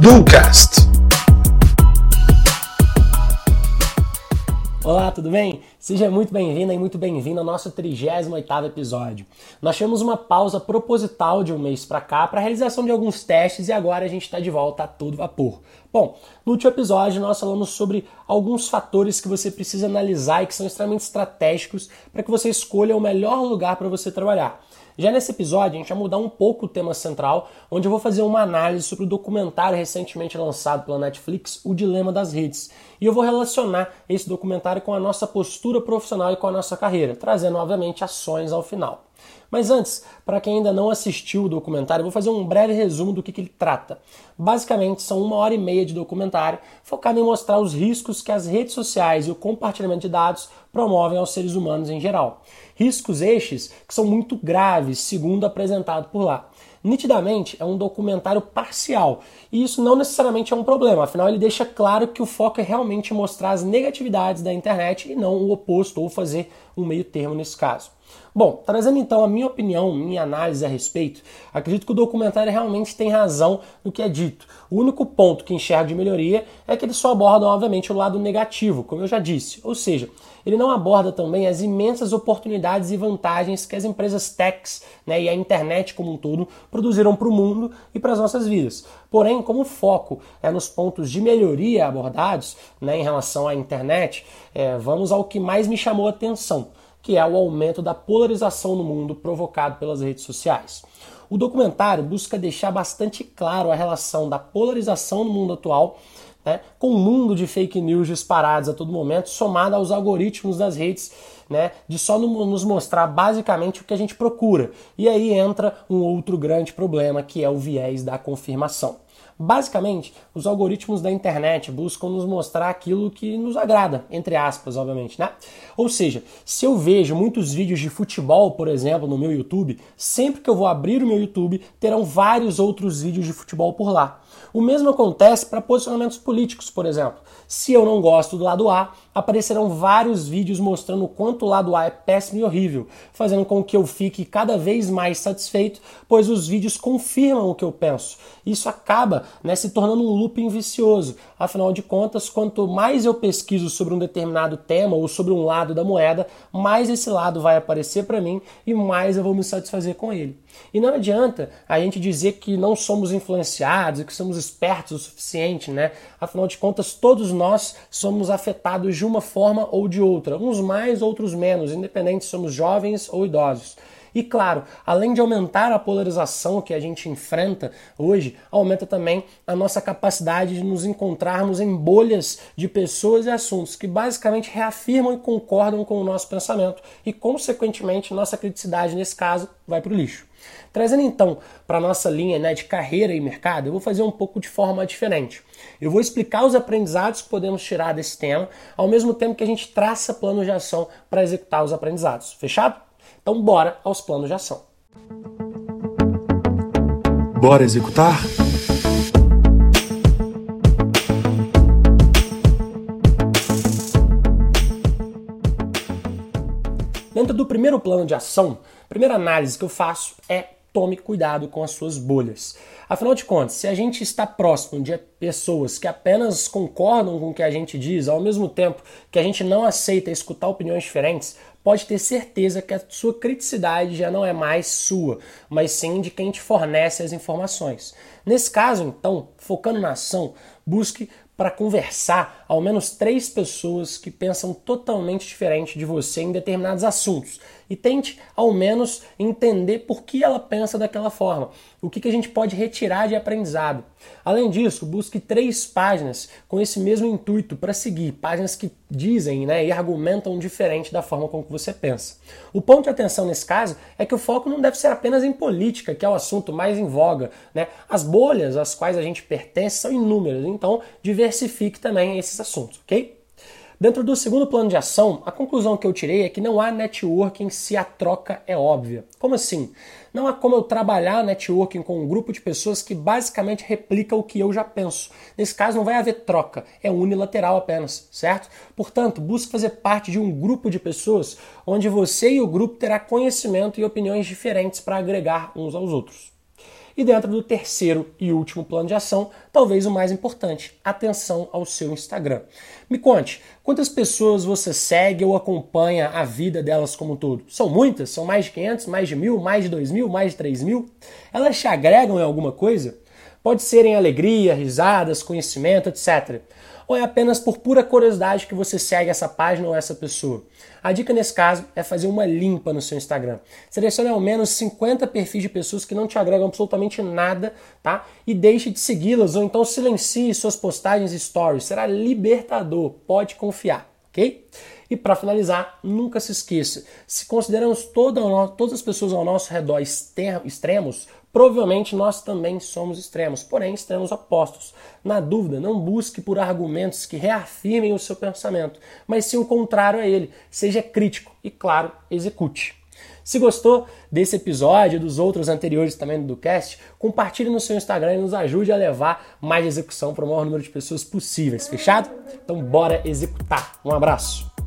Ducast. Olá, tudo bem? Seja muito bem-vinda e muito bem-vindo ao nosso 38º episódio. Nós tivemos uma pausa proposital de um mês para cá para a realização de alguns testes e agora a gente está de volta a todo vapor. Bom, no último episódio nós falamos sobre alguns fatores que você precisa analisar e que são extremamente estratégicos para que você escolha o melhor lugar para você trabalhar. Já nesse episódio, a gente vai mudar um pouco o tema central, onde eu vou fazer uma análise sobre o documentário recentemente lançado pela Netflix, O Dilema das Redes. E eu vou relacionar esse documentário com a nossa postura profissional e com a nossa carreira, trazendo, obviamente, ações ao final. Mas antes, para quem ainda não assistiu o documentário, vou fazer um breve resumo do que, que ele trata. Basicamente, são uma hora e meia de documentário focado em mostrar os riscos que as redes sociais e o compartilhamento de dados promovem aos seres humanos em geral. Riscos estes que são muito graves, segundo apresentado por lá. Nitidamente é um documentário parcial, e isso não necessariamente é um problema, afinal ele deixa claro que o foco é realmente mostrar as negatividades da internet e não o oposto, ou fazer um meio termo nesse caso. Bom, trazendo então a minha opinião, minha análise a respeito, acredito que o documentário realmente tem razão no que é dito. O único ponto que enxergo de melhoria é que ele só aborda, obviamente, o lado negativo, como eu já disse. Ou seja, ele não aborda também as imensas oportunidades e vantagens que as empresas techs né, e a internet como um todo produziram para o mundo e para as nossas vidas. Porém, como o foco é nos pontos de melhoria abordados né, em relação à internet, é, vamos ao que mais me chamou a atenção que é o aumento da polarização no mundo provocado pelas redes sociais. O documentário busca deixar bastante claro a relação da polarização no mundo atual né, com o mundo de fake news disparados a todo momento, somado aos algoritmos das redes, né, de só nos mostrar basicamente o que a gente procura. E aí entra um outro grande problema, que é o viés da confirmação. Basicamente, os algoritmos da internet buscam nos mostrar aquilo que nos agrada, entre aspas, obviamente, né? Ou seja, se eu vejo muitos vídeos de futebol, por exemplo, no meu YouTube, sempre que eu vou abrir o meu YouTube, terão vários outros vídeos de futebol por lá. O mesmo acontece para posicionamentos políticos, por exemplo. Se eu não gosto do lado A, aparecerão vários vídeos mostrando o quanto o lado A é péssimo e horrível, fazendo com que eu fique cada vez mais satisfeito, pois os vídeos confirmam o que eu penso. Isso acaba né, se tornando um looping vicioso. Afinal de contas, quanto mais eu pesquiso sobre um determinado tema ou sobre um lado da moeda, mais esse lado vai aparecer para mim e mais eu vou me satisfazer com ele. E não adianta a gente dizer que não somos influenciados e que somos espertos o suficiente, né? Afinal de contas, todos nós somos afetados de uma forma ou de outra, uns mais, outros menos, independente se somos jovens ou idosos. E claro, além de aumentar a polarização que a gente enfrenta hoje, aumenta também a nossa capacidade de nos encontrarmos em bolhas de pessoas e assuntos que basicamente reafirmam e concordam com o nosso pensamento e, consequentemente, nossa criticidade, nesse caso, vai para o lixo. Trazendo então para a nossa linha né, de carreira e mercado, eu vou fazer um pouco de forma diferente. Eu vou explicar os aprendizados que podemos tirar desse tema, ao mesmo tempo que a gente traça planos de ação para executar os aprendizados. Fechado? Então, bora aos planos de ação. Bora executar? Dentro do primeiro plano de ação, a primeira análise que eu faço é tome cuidado com as suas bolhas. Afinal de contas, se a gente está próximo de pessoas que apenas concordam com o que a gente diz, ao mesmo tempo que a gente não aceita escutar opiniões diferentes, pode ter certeza que a sua criticidade já não é mais sua, mas sim de quem te fornece as informações. Nesse caso, então, focando na ação, busque para conversar ao menos três pessoas que pensam totalmente diferente de você em determinados assuntos e tente ao menos entender por que ela pensa daquela forma, o que, que a gente pode retirar de aprendizado. Além disso, busque três páginas com esse mesmo intuito para seguir, páginas que dizem né, e argumentam diferente da forma como você pensa. O ponto de atenção nesse caso é que o foco não deve ser apenas em política, que é o assunto mais em voga. Né? As bolhas às quais a gente pertence são inúmeras, então diversifique também esses assuntos, ok? Dentro do segundo plano de ação, a conclusão que eu tirei é que não há networking se a troca é óbvia. Como assim? Não há como eu trabalhar networking com um grupo de pessoas que basicamente replica o que eu já penso. Nesse caso, não vai haver troca, é unilateral apenas, certo? Portanto, busque fazer parte de um grupo de pessoas onde você e o grupo terá conhecimento e opiniões diferentes para agregar uns aos outros. E dentro do terceiro e último plano de ação, talvez o mais importante, atenção ao seu Instagram. Me conte, quantas pessoas você segue ou acompanha a vida delas como um todo? São muitas? São mais de 500, mais de mil, mais de dois mil, mais de três mil? Elas te agregam em alguma coisa? Pode ser em alegria, risadas, conhecimento, etc ou é apenas por pura curiosidade que você segue essa página ou essa pessoa? A dica nesse caso é fazer uma limpa no seu Instagram. Selecione ao menos 50 perfis de pessoas que não te agregam absolutamente nada, tá? E deixe de segui-las ou então silencie suas postagens e stories. Será libertador, pode confiar, ok? E para finalizar, nunca se esqueça: se consideramos toda, todas as pessoas ao nosso redor extremos, provavelmente nós também somos extremos, porém extremos opostos. Na dúvida, não busque por argumentos que reafirmem o seu pensamento, mas sim o contrário a ele. Seja crítico e, claro, execute. Se gostou desse episódio e dos outros anteriores também do cast, compartilhe no seu Instagram e nos ajude a levar mais execução para o maior número de pessoas possíveis. Fechado? Então bora executar. Um abraço.